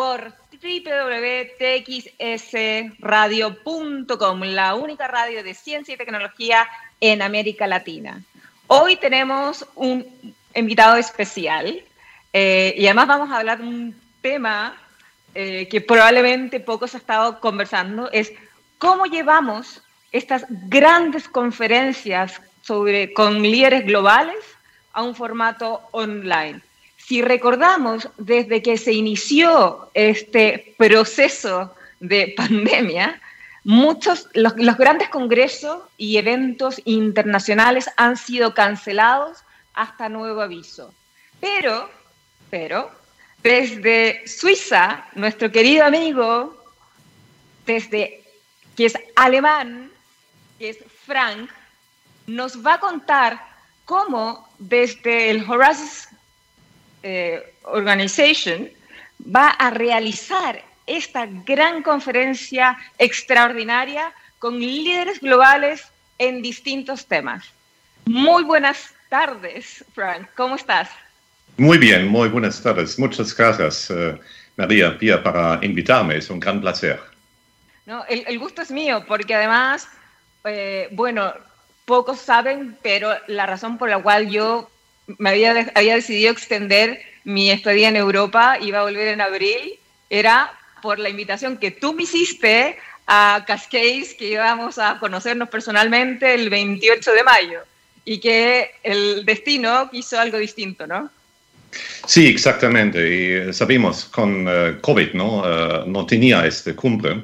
por www.txsradio.com, la única radio de ciencia y tecnología en América Latina. Hoy tenemos un invitado especial eh, y además vamos a hablar de un tema eh, que probablemente pocos han estado conversando, es cómo llevamos estas grandes conferencias sobre, con líderes globales a un formato online. Si recordamos, desde que se inició este proceso de pandemia, muchos, los, los grandes congresos y eventos internacionales han sido cancelados hasta nuevo aviso. Pero, pero, desde Suiza, nuestro querido amigo, desde que es alemán, que es Frank, nos va a contar cómo desde el Horace eh, Organization va a realizar esta gran conferencia extraordinaria con líderes globales en distintos temas. Muy buenas tardes, Frank. ¿Cómo estás? Muy bien, muy buenas tardes. Muchas gracias, uh, María Pía, para invitarme. Es un gran placer. No, el, el gusto es mío, porque además, eh, bueno, pocos saben, pero la razón por la cual yo me había, había decidido extender mi estadía en Europa, iba a volver en abril, era por la invitación que tú me hiciste a Cascades, que íbamos a conocernos personalmente el 28 de mayo, y que el destino quiso algo distinto, ¿no? Sí, exactamente. Y sabemos con uh, COVID, ¿no? Uh, no tenía este cumple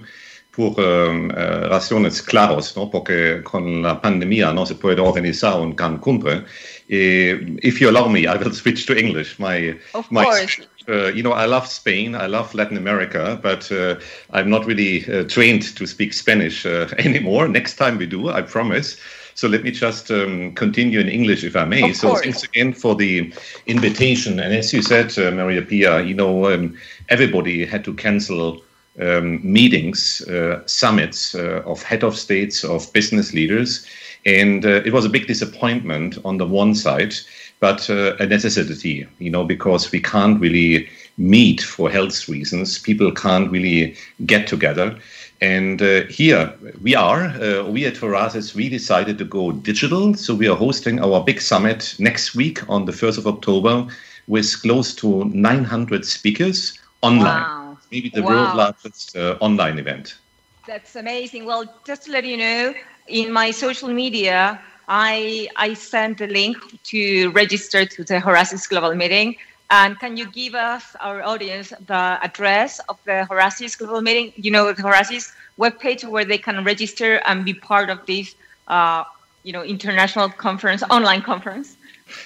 por uh, razones claras, ¿no? Porque con la pandemia no se puede organizar un gran cumple. if you allow me, I will switch to English. My, of my course. Uh, you know, I love Spain, I love Latin America, but uh, I'm not really uh, trained to speak Spanish anymore. Next time we do, I promise. So let me just um, continue in English, if I may. Of so course. thanks again for the invitation. And as you said, uh, Maria Pia, you know, um, everybody had to cancel um, meetings, uh, summits uh, of head of states, of business leaders. And it was a big disappointment on the one side but uh, a necessity, you know, because we can't really meet for health reasons. People can't really get together. And uh, here we are. Uh, we at Horasis, we decided to go digital. So we are hosting our big summit next week on the 1st of October with close to 900 speakers online. Wow. Maybe the Wow. world's largest uh, online event. That's amazing. Well, just to let you know, in my social media, I I sent a link to register to the Horasis Global Meeting. And can you give us, our audience, the address of the Horasis Global Meeting? You know, the Horasis webpage where they can register and be part of this, uh, you know, international conference, online conference.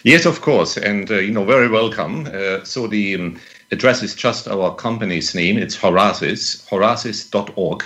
Yes, of course, and uh, you know, very welcome. Uh, so the um, address is just our company's name. It's Horasis, horasis.org.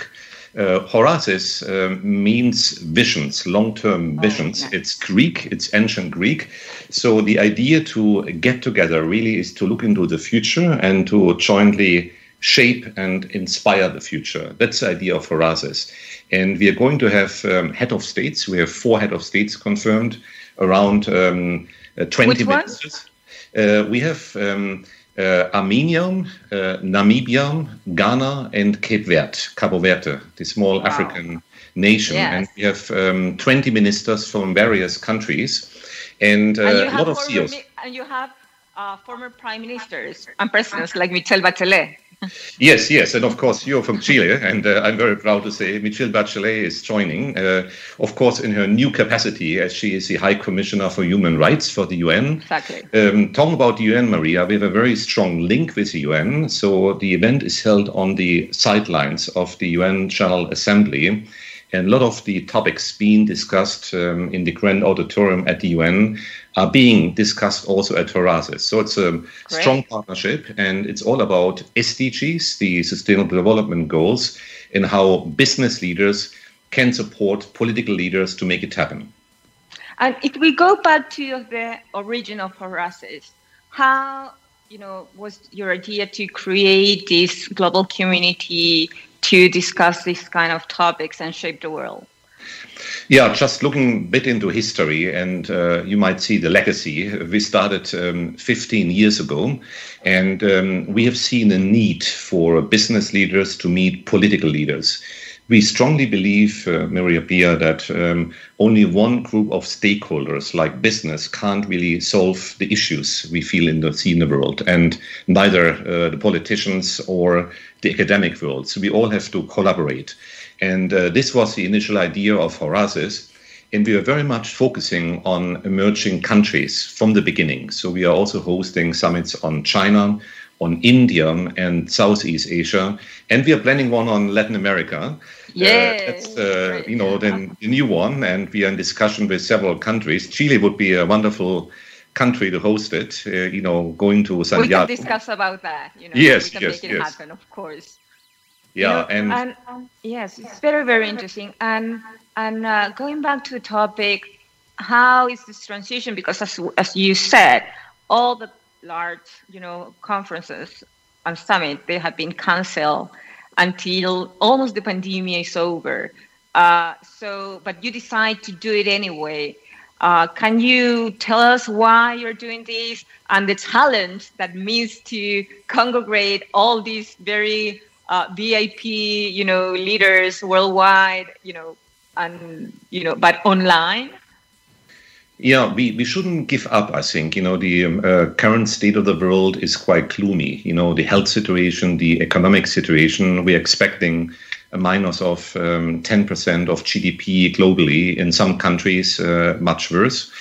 Uh, Horasis um, means visions, long-term visions. nice. It's Greek, it's ancient Greek. So the idea to get together really is to look into the future and to jointly shape and inspire the future. That's the idea of Horasis. And we are going to have um, head of states. We have four head of states confirmed around um, uh, 20 Which ministers. Uh, we have um, uh, Armenia, uh, Namibia, Ghana, and Cape Verde, Cabo Verde, the small Wow. African nation. Yes. And we have um, 20 ministers from various countries and, uh, and a lot of CEOs. and you have uh, former prime ministers and presidents like Michelle Bachelet. Yes, yes, and of course you're from Chile, and uh, I'm very proud to say Michelle Bachelet is joining, uh, of course, in her new capacity as she is the High Commissioner for Human Rights for the UN. Exactly. Um, talking about the UN, Maria, we have a very strong link with the UN. So the event is held on the sidelines of the UN General Assembly. And a lot of the topics being discussed um, in the Grand Auditorium at the UN are being discussed also at Horasis. So it's a Great. strong partnership, and it's all about SDGs, the Sustainable Development Goals, and how business leaders can support political leaders to make it happen. And if we go back to the origin of Horasis, how you know was your idea to create this global community to discuss these kind of topics and shape the world? Yeah, just looking a bit into history, and uh, you might see the legacy. We started um, 15 years ago, and um, we have seen a need for business leaders to meet political leaders. We strongly believe, uh, Maria Pia, that um, only one group of stakeholders, like business, can't really solve the issues we feel in the in the world, and neither uh, the politicians or the academic world. So we all have to collaborate. And uh, this was the initial idea of Horasis. And we are very much focusing on emerging countries from the beginning. So we are also hosting summits on China, on India, and Southeast Asia. And we are planning one on Latin America. Yeah, uh, that's uh, you know the, the new one, and we are in discussion with several countries. Chile would be a wonderful country to host it. Uh, you know, going to Santiago. We can discuss about that. You know, yes, we can yes, make it yes. happen, of course. Yeah, You know, and, and um, yes, it's very very interesting. And and uh, going back to the topic, how is this transition? Because as as you said, all the large you know conferences and summit they have been canceled until almost the pandemic is over. Uh, so, but you decide to do it anyway. Uh, can you tell us why you're doing this and the challenge that means to congregate all these very uh, VIP, you know, leaders worldwide, you know, and you know, but online? Yeah, we, we shouldn't give up, I think. You know, the um, uh, current state of the world is quite gloomy. You know, the health situation, the economic situation, we're expecting a minus of um, 10% of GDP globally, in some countries, uh, much worse.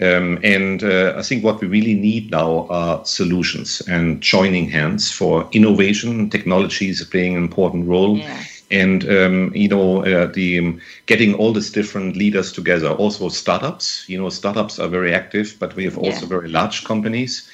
Um, and uh, I think what we really need now are solutions and joining hands for innovation. Technology is playing an important role. Yeah. And um, you know uh, the um, getting all these different leaders together. Also startups. You know startups are very active, but we have also Yeah. very large companies.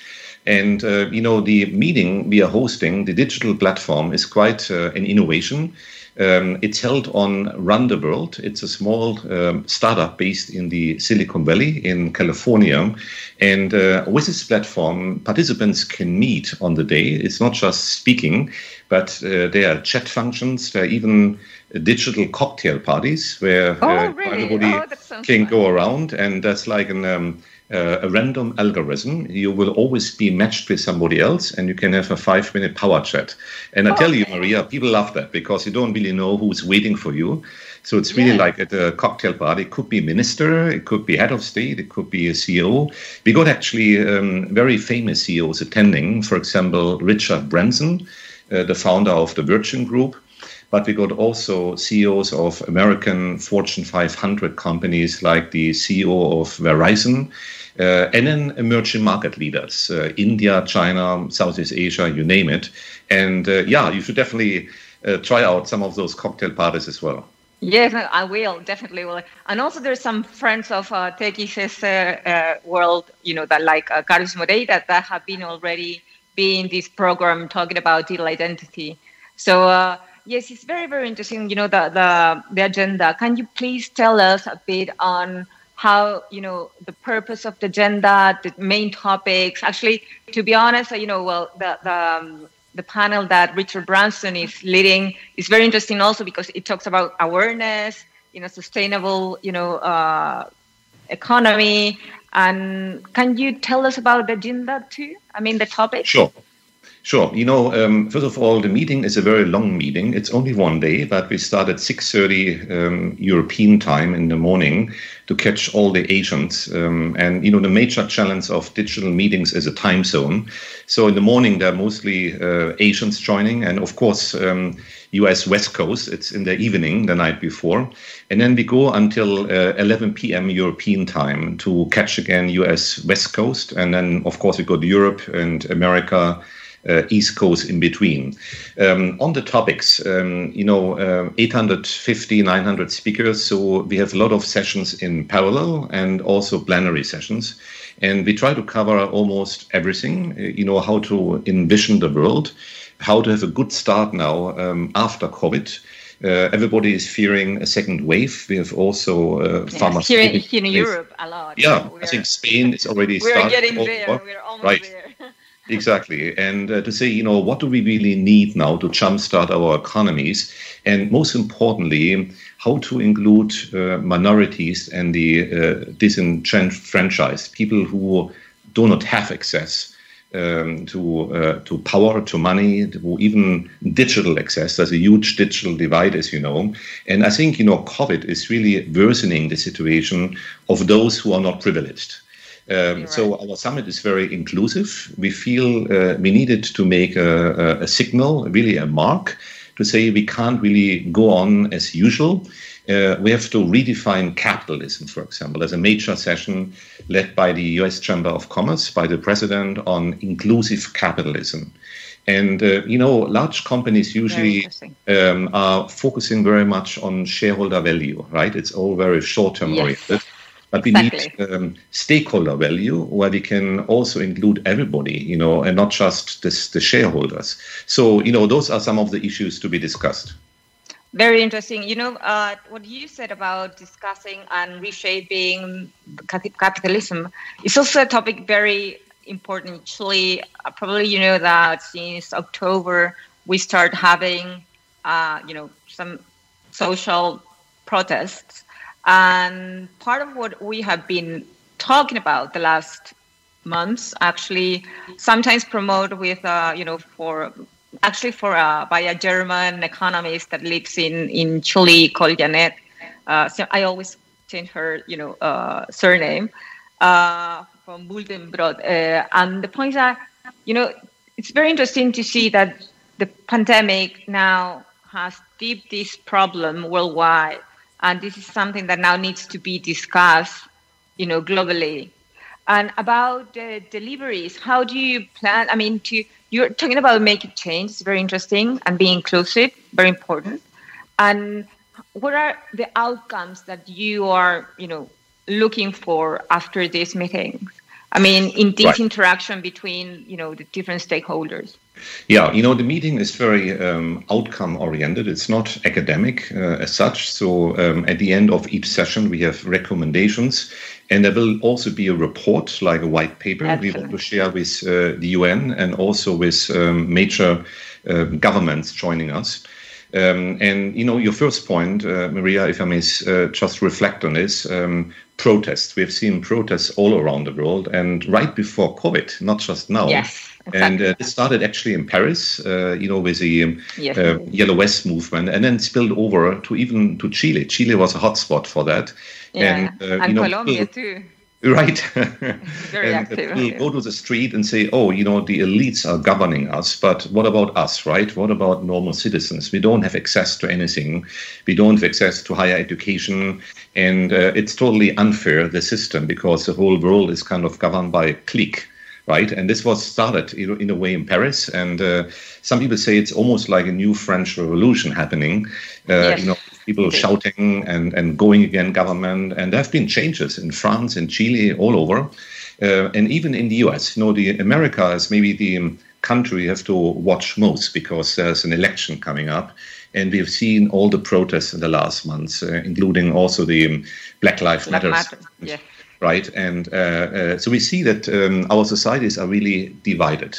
And uh, you know the meeting we are hosting, the digital platform, is quite uh, an innovation. Um, it's held on Run the World. It's a small um, startup based in the Silicon Valley in California. And uh, with this platform, participants can meet on the day. It's not just speaking, but uh, there are chat functions. There are even digital cocktail parties where Oh, uh, really? everybody Oh, can fun. go around. And that's like an, um, uh, a random algorithm. You will always be matched with somebody else, and you can have a five minute power chat. And I tell you. Maria, people love that because you don't really know who's waiting for you. So it's really Yeah. like at a cocktail party. It could be minister, it could be head of state, it could be a CEO. We got actually um, very famous CEOs attending. For example, Richard Branson, the founder of the Virgin Group. But we got also CEOs of American Fortune 500 companies like the CEO of Verizon, uh, and then emerging market leaders, uh, India, China, Southeast Asia, you name it. And uh, yeah, you should definitely uh, try out some of those cocktail parties as well. Yes, I will definitely will. And also, there's some friends of uh, TXS uh, uh, world, you know, that like uh, Carlos Moreira that have been already be in this program talking about digital identity. So uh, yes, it's very very interesting. You know, the the the agenda. Can you please tell us a bit on how you know the purpose of the agenda, the main topics? Actually, to be honest, you know, well, the the um, the panel that Richard Branson is leading is very interesting also because it talks about awareness, you know, sustainable, you know, uh, economy. And can you tell us about the agenda too? I mean, the topic. Sure. Sure. You know, um, first of all, the meeting is a very long meeting. It's only one day, but we start at 6.30 um, European time in the morning to catch all the Asians. Um, and, you know, the major challenge of digital meetings is a time zone. So in the morning, there are mostly uh, Asians joining. And, of course, um, US West Coast, it's in the evening, the night before. And then we go until uh, 11 p.m. European time to catch again US West Coast. And then, of course, we go to Europe and America uh, East Coast in between. Um, on the topics, um, you know, uh, 850, 900 speakers. So we have a lot of sessions in parallel and also plenary sessions. And we try to cover almost everything, uh, you know, how to envision the world, how to have a good start now um, after COVID. Uh, everybody is fearing a second wave. We have also uh, Yes, here, in Europe, a lot. Yeah, I think Spain is already we're getting there. We're almost Right. there. Exactly. And uh, to say, you know, what do we really need now to jumpstart our economies? And most importantly, how to include uh, minorities and the uh, disenfranchised, people who do not have access um, to uh, to power, to money, to even digital access. There's a huge digital divide, as you know. And I think, you know, COVID is really worsening the situation of those who are not privileged. Um, right. So our summit is very inclusive. We feel uh, we needed to make a, a, a, signal, really a mark, to say we can't really go on as usual. Uh, we have to redefine capitalism, for example, as a major session led by the U.S. Chamber of Commerce, by the president, on inclusive capitalism. And uh, you know, large companies usually um, are focusing very much on shareholder value, right? It's all very short-term yes. oriented. But we exactly. need um, stakeholder value where we can also include everybody, you know, and not just this, the shareholders. So, you know, those are some of the issues to be discussed. Very interesting. You know, uh, what you said about discussing and reshaping capitalism is also a topic very important. Actually, uh, probably you know that since October we start having, uh, you know, some social protests and part of what we have been talking about the last months, actually, sometimes promote with, uh, you know, for actually for uh, by a German economist that lives in in Chile called Janet. Uh, so I always change her, you know, uh, surname uh, from Buddenbrot. Uh, and the point is that, you know, it's very interesting to see that the pandemic now has deep this problem worldwide and this is something that now needs to be discussed, you know, globally. And about the deliveries, how do you plan? I mean, to you're talking about making change. It's very interesting and being inclusive, very important. And what are the outcomes that you are, you know, looking for after these meetings? I mean, in this right. interaction between, you know, the different stakeholders. Yeah, you know, the meeting is very um, outcome oriented. It's not academic uh, as such. So um, at the end of each session, we have recommendations, and there will also be a report, like a white paper, Excellent. we want to share with uh, the UN and also with um, major uh, governments joining us. Um, and you know, your first point, uh, Maria, if I may uh, just reflect on this, um, protests. We've seen protests all around the world, and right before COVID, not just now. Yes. Exactly. And uh, it started actually in Paris, uh, you know, with the um, yes. uh, Yellow Vest movement, and then spilled over to even to Chile. Chile was a hotspot for that. Yeah, and, uh, and you know, Colombia too. Right. Very and active. We'll go to the street and say, oh, you know, the elites are governing us, but what about us, right? What about normal citizens? We don't have access to anything. We don't have access to higher education. And uh, it's totally unfair, the system, because the whole world is kind of governed by a clique right? And this was started in a way in Paris, and uh, some people say it's almost like a new French Revolution happening. Uh, yes. You know, people okay. shouting and, and going against government. And there have been changes in France, in Chile, all over. Uh, and even in the US, you know, the America is maybe the country you have to watch most because there's an election coming up. And we've seen all the protests in the last months, uh, including also the um, Black Lives Matter. Yeah. Right. And uh, uh, so we see that um, our societies are really divided.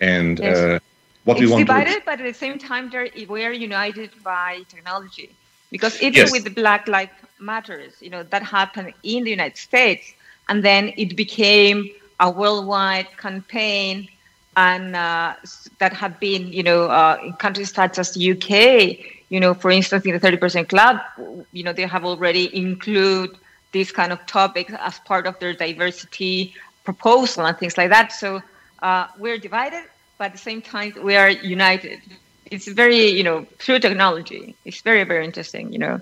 And yes. Uh, what it's we want divided, to... but at the same time, we are united by technology. Because even yes. with the Black Lives Matters, you know, that happened in the United States, and then it became a worldwide campaign, and uh, that have been, you know, uh, in countries such as the UK, you know, for instance, in the 30% Club, you know, they have already include these kind of topics as part of their diversity proposal and things like that. So uh, we're divided, but at the same time, we are united it's very you know through technology it's very very interesting you know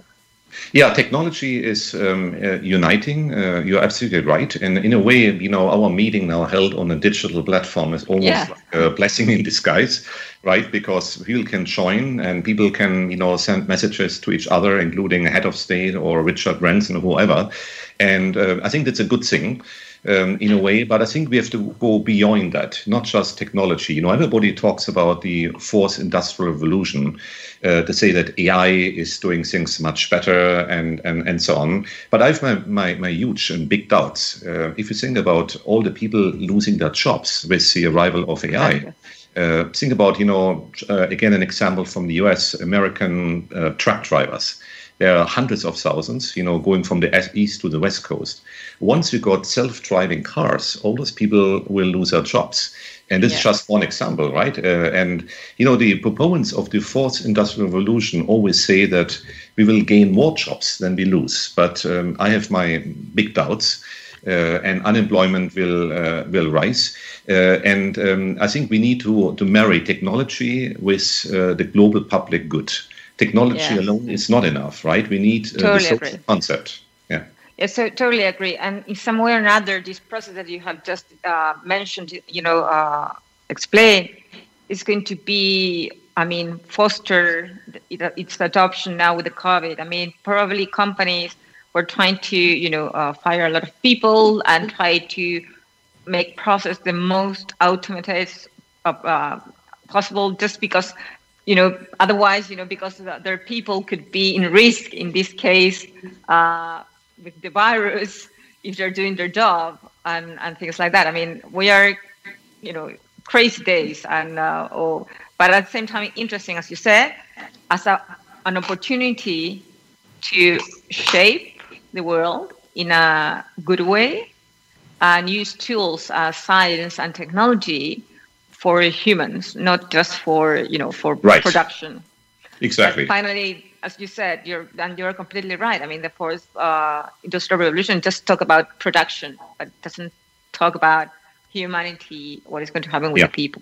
yeah technology is um, uh, uniting uh, you're absolutely right and in a way you know our meeting now held on a digital platform is almost yeah. like a blessing in disguise right? Because people can join and people can, you know, send messages to each other, including a head of state or Richard Branson or whoever. And uh, I think that's a good thing. Um, in a way, but I think we have to go beyond that, not just technology. You know, everybody talks about the fourth industrial revolution uh, to say that AI is doing things much better and, and, and so on. But I have my, my, my huge and big doubts. Uh, if you think about all the people losing their jobs with the arrival of AI, uh, think about, you know, uh, again, an example from the US, American uh, truck drivers. There are hundreds of thousands, you know, going from the east to the west coast. Once we got self-driving cars, all those people will lose their jobs. And this yeah. is just one example, right? Uh, and, you know, the proponents of the fourth industrial revolution always say that we will gain more jobs than we lose. But um, I have my big doubts. Uh, and unemployment will uh, will rise. Uh, and um, I think we need to to marry technology with the global public good. Technology alone is not enough, right? We need totally the social concept. Yeah. Yes, so totally agree. And in some way or another, this process that you have just uh, mentioned, you know, uh, explained, is going to be, I mean, foster its adoption now with the COVID. I mean, probably companies we're trying to, you know, uh, fire a lot of people and try to make process the most automated uh, possible. Just because, you know, otherwise, you know, because their people could be in risk in this case uh, with the virus if they're doing their job and and things like that. I mean, we are, you know, crazy days and uh, oh, but at the same time, interesting as you said, as a an opportunity to shape the world in a good way and use tools as science and technology for humans, not just for you know for right. production. Exactly. But finally, as you said, you're and you're completely right. I mean, the fourth uh, industrial revolution just talk about production, but doesn't talk about humanity, what is going to happen with yeah. the people.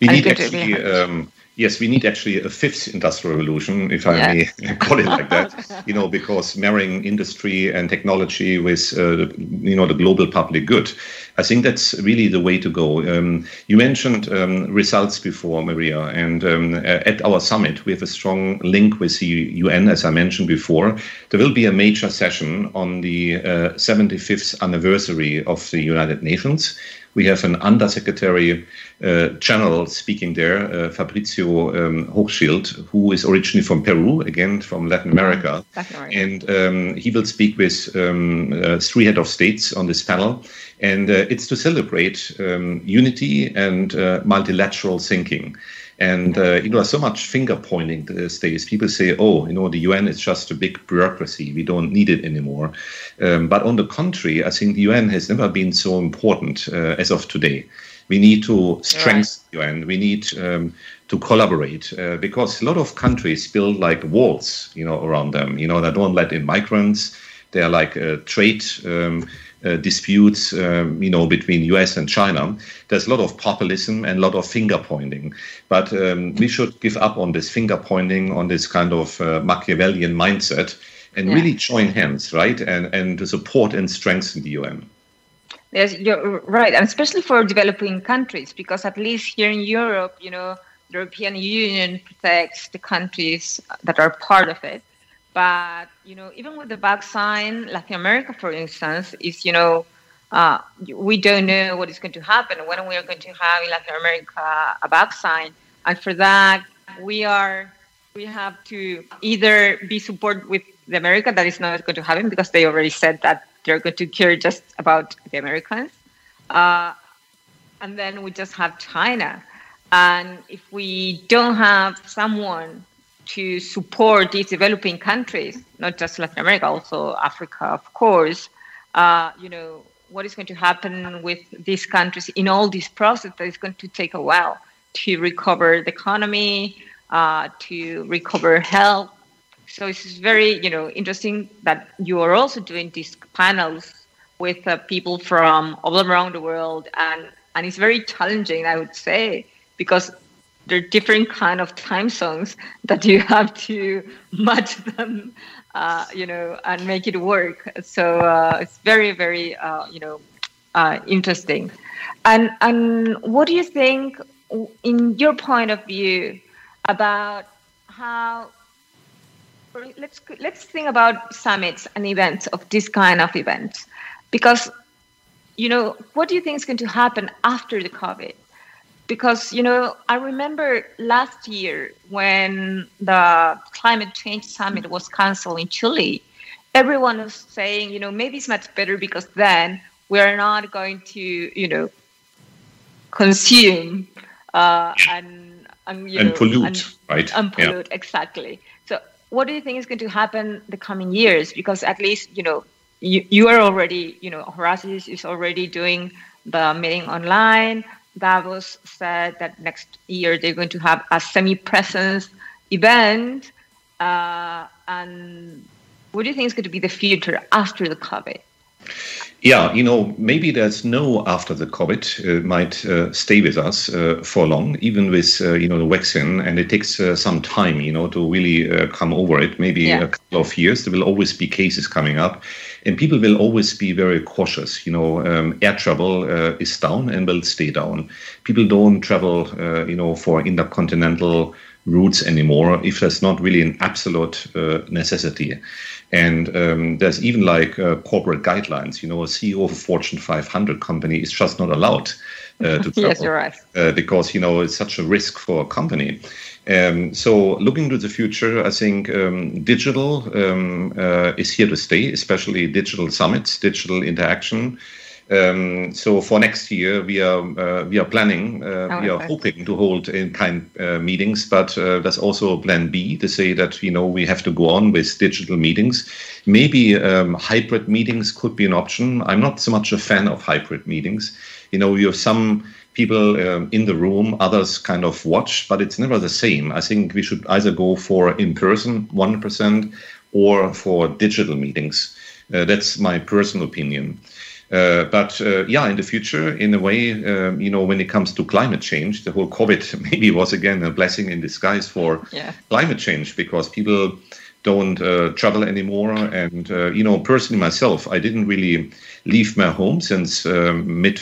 We need actually um, yes, we need actually a fifth industrial revolution, if I yes. may call it like that. you know, because marrying industry and technology with uh, you know the global public good, I think that's really the way to go. Um, you mentioned um, results before, Maria, and um, at our summit we have a strong link with the UN, as I mentioned before. There will be a major session on the uh, 75th anniversary of the United Nations we have an Undersecretary uh, General speaking there, uh, Fabrizio um, Hochschild, who is originally from Peru, again from Latin America. Latin America. And um, he will speak with um, uh, three head of states on this panel. And uh, it's to celebrate um, unity and uh, multilateral thinking. And uh, you know, so much finger pointing these days. People say, "Oh, you know, the UN is just a big bureaucracy. We don't need it anymore." Um, but on the contrary, I think the UN has never been so important uh, as of today. We need to strengthen the UN. We need um, to collaborate uh, because a lot of countries build like walls, you know, around them. You know, they don't let in migrants. They are like uh, trade. Um, uh, disputes, um, you know, between U.S. and China. There's a lot of populism and a lot of finger pointing. But um, we should give up on this finger pointing, on this kind of uh, Machiavellian mindset, and yeah. really join hands, right, and and to support and strengthen the UN. Yes, you're right, and especially for developing countries, because at least here in Europe, you know, the European Union protects the countries that are part of it but you know, even with the vaccine, Latin America, for instance, is you know, uh, we don't know what is going to happen when we are going to have in Latin America a vaccine, and for that we are we have to either be support with the America that is not going to happen because they already said that they're going to care just about the Americans, uh, and then we just have China, and if we don't have someone to support these developing countries, not just Latin America, also Africa, of course. Uh, you know, what is going to happen with these countries in all this process that is going to take a while to recover the economy, uh, to recover health. So it's very, you know, interesting that you are also doing these panels with uh, people from all around the world, and and it's very challenging, I would say, because there are different kind of time zones that you have to match them, uh, you know, and make it work. So uh, it's very, very, uh, you know, uh, interesting. And and what do you think in your point of view about how let's let's think about summits and events of this kind of events because you know what do you think is going to happen after the covid because you know i remember last year when the climate change summit was canceled in chile everyone was saying you know maybe it's much better because then we're not going to you know consume uh, and and, and know, pollute, and, right? And pollute, yeah. exactly. So, what do you think is going to happen the coming years? Because at least you know you, you are already you know Horasis is already doing the meeting online. Davos said that next year they're going to have a semi-presence event. Uh, and what do you think is going to be the future after the COVID? Yeah, you know, maybe there's no after the COVID uh, might uh, stay with us uh, for long, even with uh, you know the vaccine, and it takes uh, some time, you know, to really uh, come over it. Maybe yeah. a couple of years. There will always be cases coming up, and people will always be very cautious. You know, um, air travel is down and will stay down. People don't travel, you know, for intercontinental routes anymore if there's not really an absolute necessity. And um, there's even like uh, corporate guidelines. You know, a CEO of a Fortune 500 company is just not allowed uh, to travel. yes, you're right. Uh, because, you know, it's such a risk for a company. Um, so, looking to the future, I think um, digital um, uh, is here to stay, especially digital summits, digital interaction. Um, so for next year, we are uh, we are planning, uh, oh, we are hoping to hold in kind uh, meetings, but uh, there's also a plan B to say that you know we have to go on with digital meetings. Maybe um, hybrid meetings could be an option. I'm not so much a fan of hybrid meetings. You know, you have some people um, in the room, others kind of watch, but it's never the same. I think we should either go for in person, one percent, or for digital meetings. Uh, that's my personal opinion. Uh, but uh, yeah, in the future, in a way, um, you know, when it comes to climate change, the whole COVID maybe was again a blessing in disguise for yeah. climate change because people don't uh, travel anymore. And uh, you know, personally myself, I didn't really leave my home since um, mid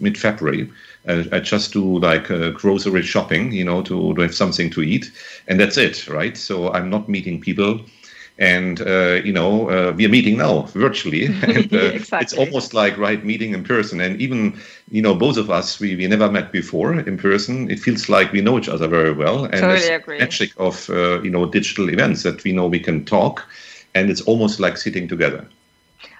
mid February. Uh, I just do like grocery shopping, you know, to, to have something to eat, and that's it, right? So I'm not meeting people and uh, you know uh, we are meeting now virtually and uh, exactly. it's almost like right meeting in person and even you know both of us we, we never met before in person it feels like we know each other very well and totally it's agree. magic of uh, you know digital events that we know we can talk and it's almost like sitting together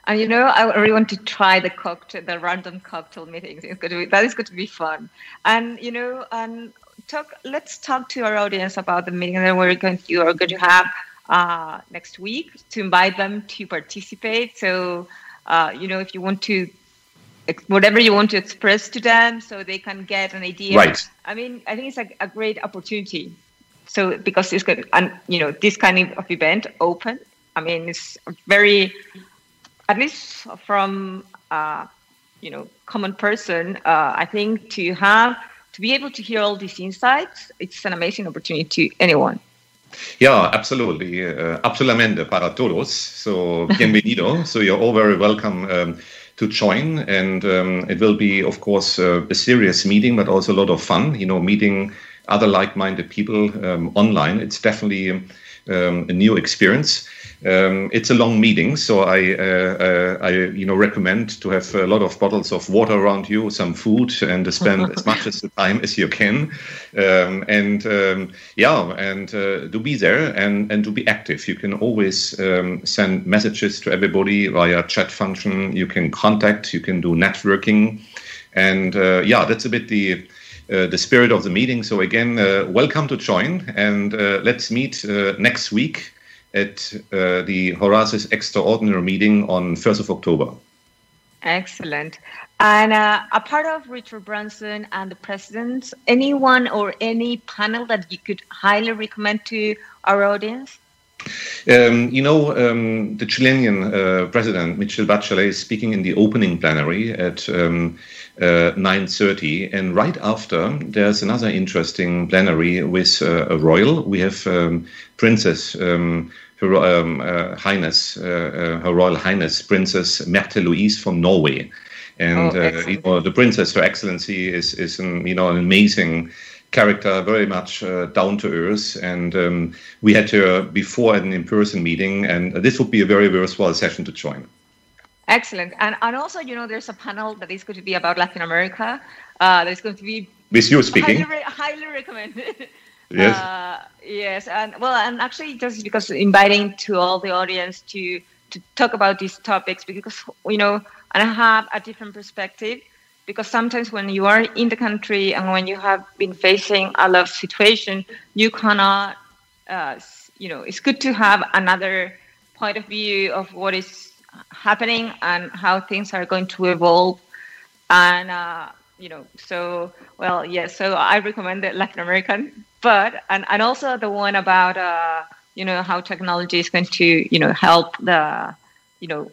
and you know, I really want to try the cocktail, the random cocktail meetings. It's going to be, that is going to be fun. And you know, and talk. Let's talk to our audience about the meeting that we're going to. You are going to have uh, next week to invite them to participate. So, uh, you know, if you want to, whatever you want to express to them so they can get an idea. Right. I mean, I think it's a, a great opportunity. So, because it's good, and you know, this kind of event open, I mean, it's very, at least from, uh, you know, common person, uh, I think to have, to be able to hear all these insights, it's an amazing opportunity to anyone. Yeah, absolutely. Uh, absolutamente para todos. So, bienvenido. so, you're all very welcome um, to join. And um, it will be, of course, uh, a serious meeting, but also a lot of fun, you know, meeting other like minded people um, online. It's definitely um, a new experience. Um, it's a long meeting, so I, uh, uh, I, you know, recommend to have a lot of bottles of water around you, some food, and spend as much as the time as you can. Um, and um, yeah, and uh, to be there and and to be active. You can always um, send messages to everybody via chat function. You can contact. You can do networking, and uh, yeah, that's a bit the. Uh, the spirit of the meeting. So again, uh, welcome to join, and uh, let's meet uh, next week at the Horasis Extraordinary meeting on 1st of October. Excellent. And uh, a part of Richard Branson and the president, anyone or any panel that you could highly recommend to our audience? Um, you know, um, the Chilean uh, president, Michelle Bachelet, is speaking in the opening plenary at um, uh, 9.30. And right after, there's another interesting plenary with uh, a royal. We have um, Princess, um, Her um, uh, Highness, uh, uh, Her Royal Highness Princess Märtha Louise from Norway. And oh, uh, you know, the Princess, Her Excellency, is is an you know an amazing character, very much uh, down to earth. And um, we had her before an in-person meeting, and this would be a very worthwhile session to join. Excellent. And and also, you know, there's a panel that is going to be about Latin America. Uh, that is going to be with you speaking. Highly, highly recommended. Yes. Uh, yes, and well, and actually, just because inviting to all the audience to to talk about these topics because you know, and I have a different perspective because sometimes when you are in the country and when you have been facing a lot of situation, you cannot, uh, you know, it's good to have another point of view of what is happening and how things are going to evolve, and uh, you know, so well, yes. So I recommend the Latin American but and, and also the one about uh, you know how technology is going to you know help the you know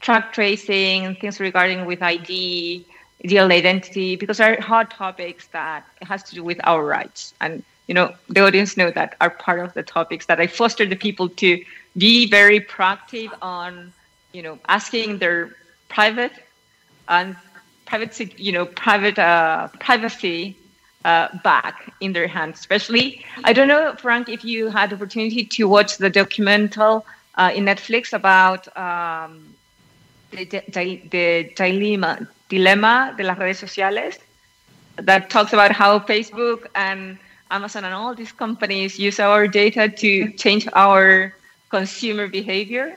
track tracing things regarding with ID, digital identity, because they're hard topics that has to do with our rights. And you know the audience know that are part of the topics that I foster the people to be very proactive on you know asking their private and private you know private uh, privacy uh, back in their hands. Especially, I don't know, Frank, if you had opportunity to watch the documental uh, in Netflix about um, the, dilemma, dilemma de las redes sociales that talks about how Facebook and Amazon and all these companies use our data to change our consumer behavior.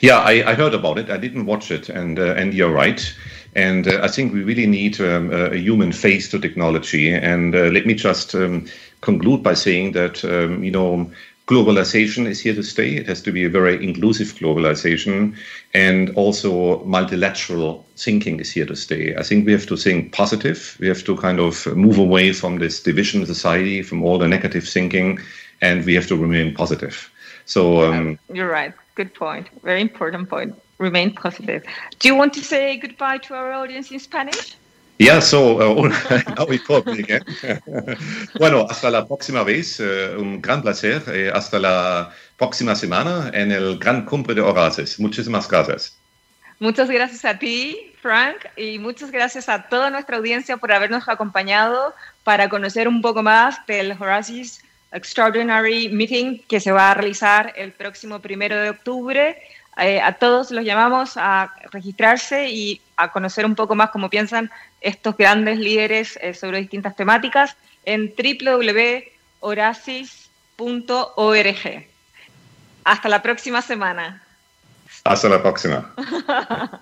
Yeah, I, I heard about it. I didn't watch it, and uh, and you're right. And uh, I think we really need um, a human face to technology. And uh, let me just um, conclude by saying that, um, you know, globalization is here to stay. It has to be a very inclusive globalization. And also multilateral thinking is here to stay. I think we have to think positive. We have to kind of move away from this division society, from all the negative thinking, and we have to remain positive. So um, you're right. Good point. Very important point. remain positive. Do you want to say goodbye to our audience in Spanish? Yeah, so uh, again. bueno, hasta la próxima vez. Uh, un gran placer. Eh, hasta la próxima semana en el Gran Cumbre de Horaces. Muchísimas gracias. Muchas gracias a ti, Frank, y muchas gracias a toda nuestra audiencia por habernos acompañado para conocer un poco más del Horaces Extraordinary Meeting que se va a realizar el próximo primero de octubre eh, a todos los llamamos a registrarse y a conocer un poco más cómo piensan estos grandes líderes eh, sobre distintas temáticas en www.horacis.org. Hasta la próxima semana. Hasta la próxima.